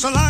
So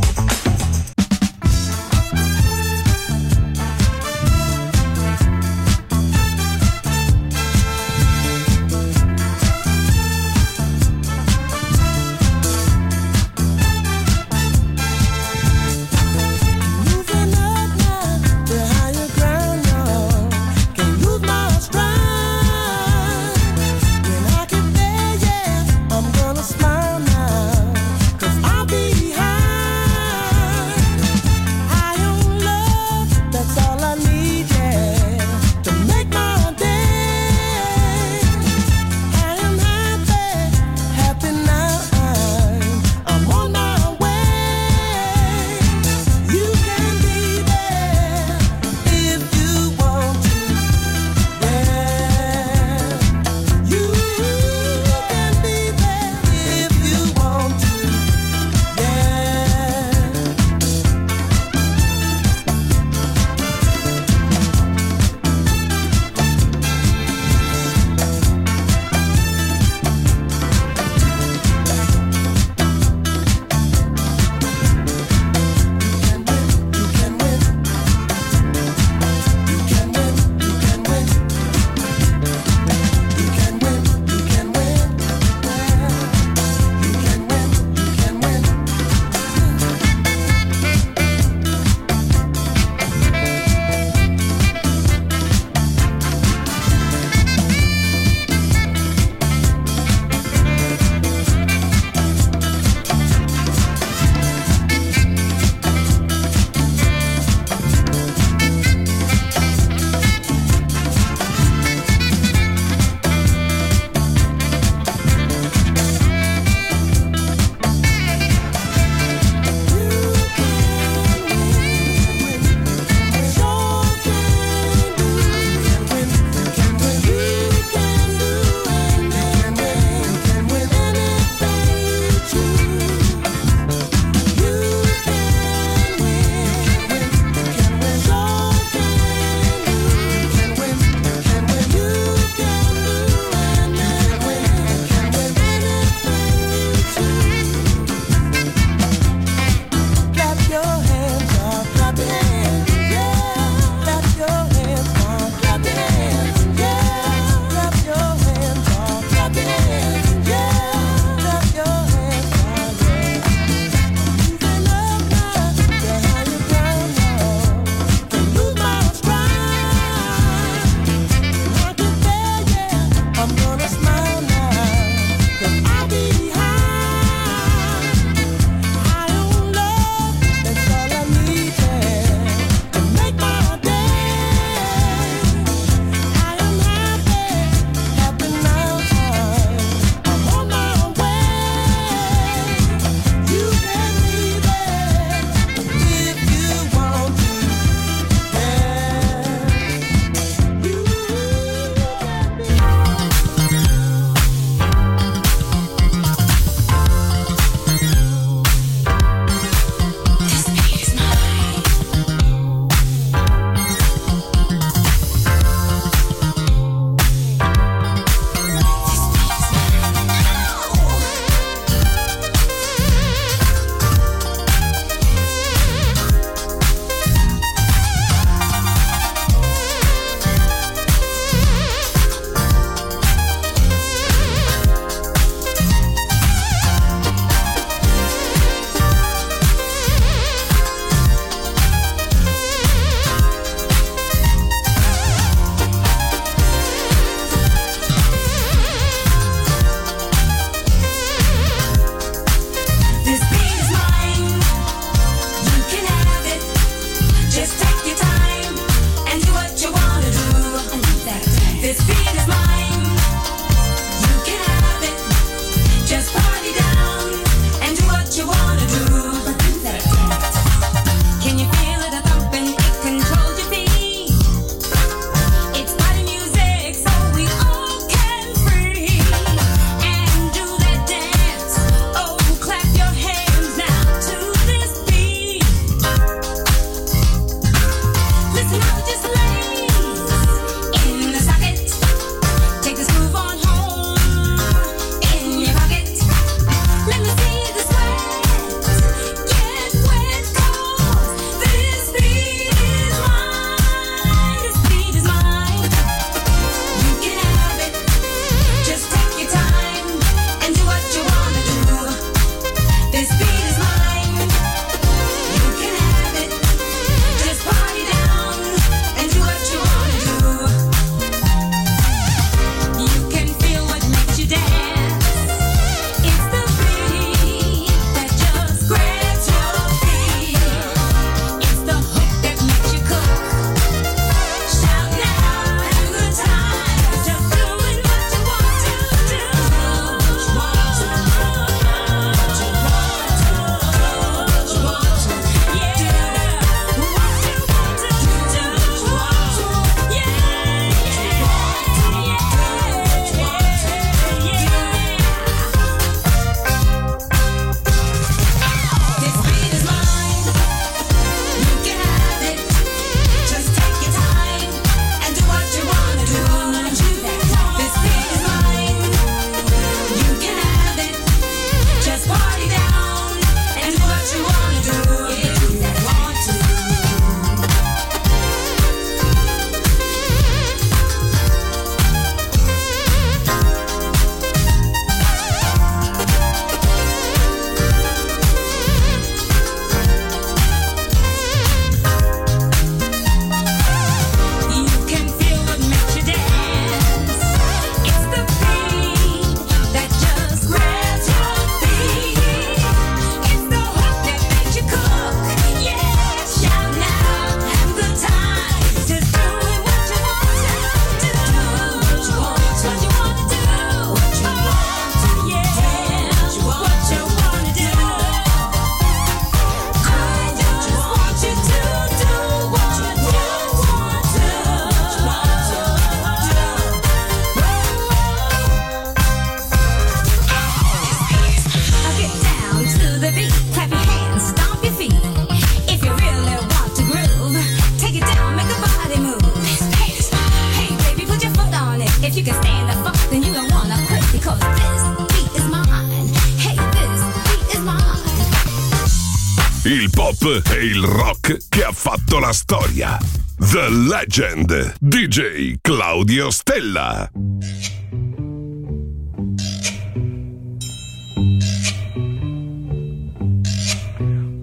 Fatto la storia. The Legend, DJ Claudio Stella.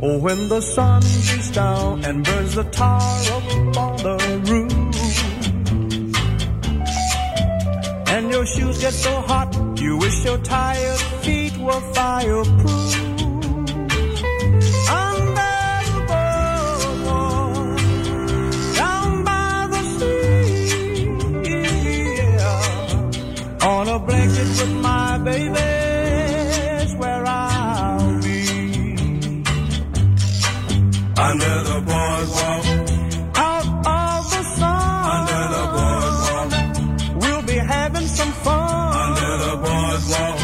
Oh, when the sun beats down and burns the tar up on the roof, and your shoes get so hot, you wish your tired feet were fireproof. On a blanket with my baby, where I'll be. Under the boardwalk. Out of the sun. Under the boardwalk. We'll be having some fun. Under the boardwalk.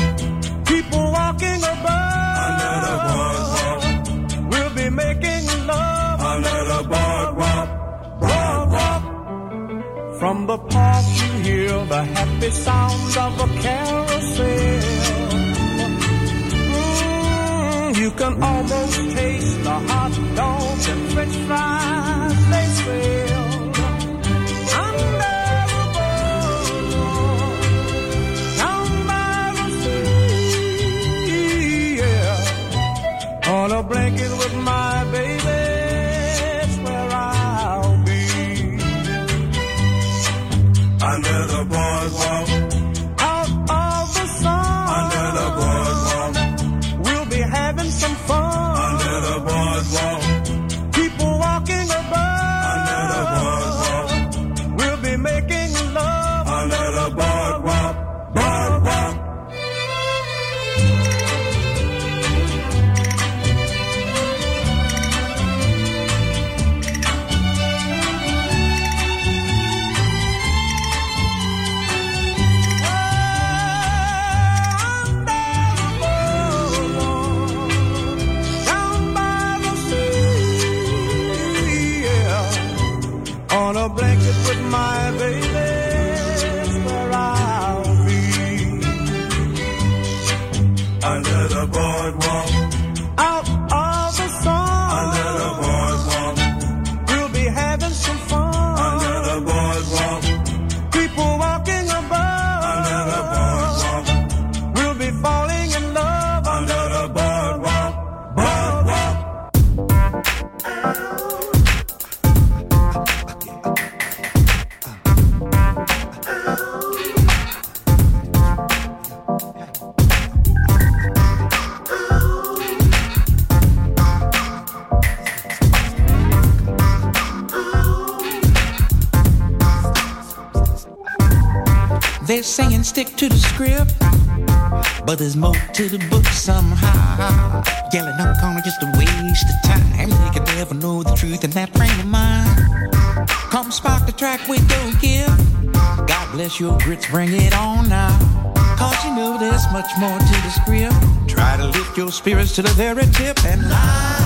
People walking above. Under the boardwalk. We'll be making love. Under the boardwalk. From the you hear the happy sounds of a carousel. Mm, you can almost taste the hot They're saying stick to the script, but there's more to the book somehow. Yelling on just a waste of time. They can never know the truth in that frame of mind. Come spark the track with your gift. God bless your grits, bring it on now. Cause you know there's much more to the script. Try to lift your spirits to the very tip and life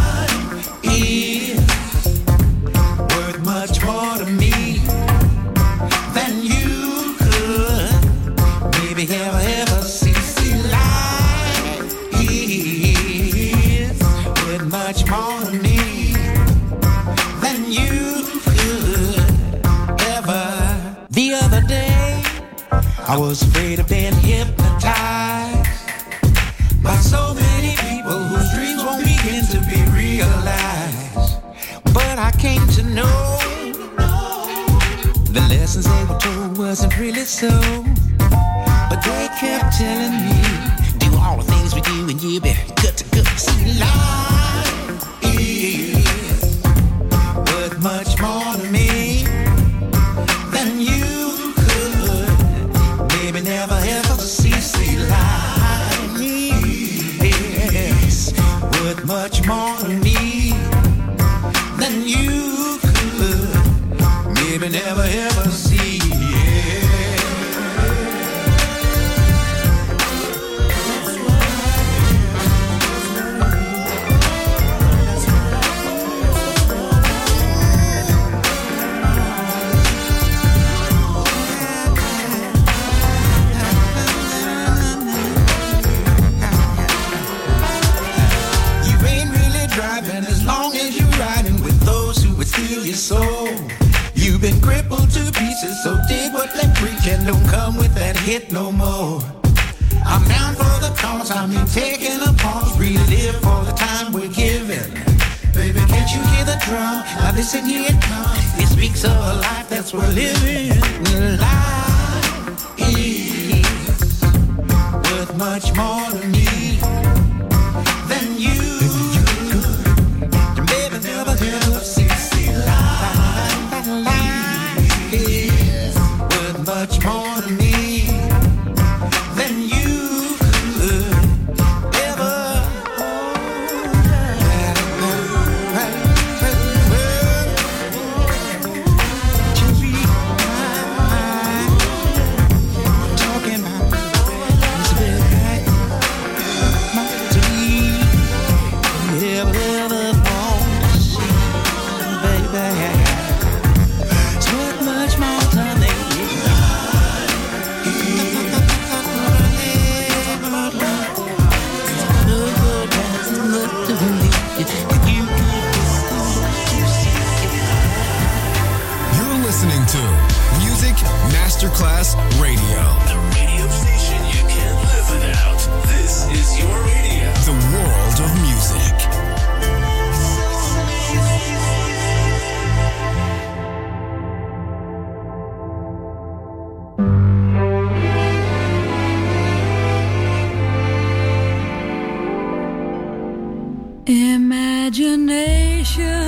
was afraid of being hypnotized by so many people whose dreams won't begin to be realized. But I came to know the lessons they were told wasn't really so. hit no more. I'm down for the cause, I mean taking a pause, relive for the time we're given. Baby, can't you hear the drum? Now listen, here it comes. It speaks of a life that's worth living. Life is worth much more to me. should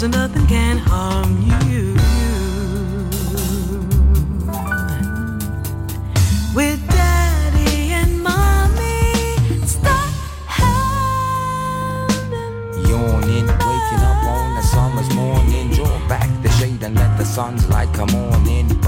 There's nothing can harm you. With daddy and mommy, stop start Yawning, waking up on a summer's morning. Draw back the shade and let the sun's light come on in.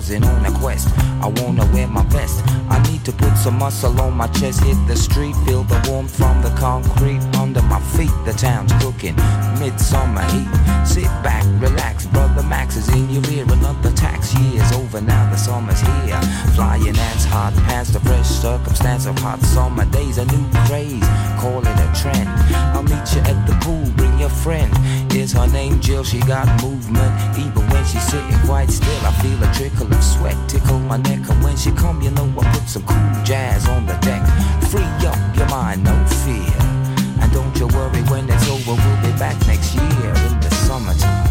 Buzzing on a quest. I wanna wear my vest. I need to put some muscle on my chest. Hit the street, feel the warmth from the concrete under my feet. The town's cooking, midsummer heat. Sit back, relax, brother Max is in your ear. Another tax year's over now. The summer's here. Flying ants, hot pants, the fresh circumstance of hot summer days. A new craze, call it a trend. I'll meet you at the pool, bring your friend. Is her name Jill? She got movement. Even when she's sitting quite still, I feel a trickle of sweat tickle my neck. And when she come, you know I put some cool jazz on the deck. Free up your mind, no fear. And don't you worry when it's over, we'll be back next year in the summertime.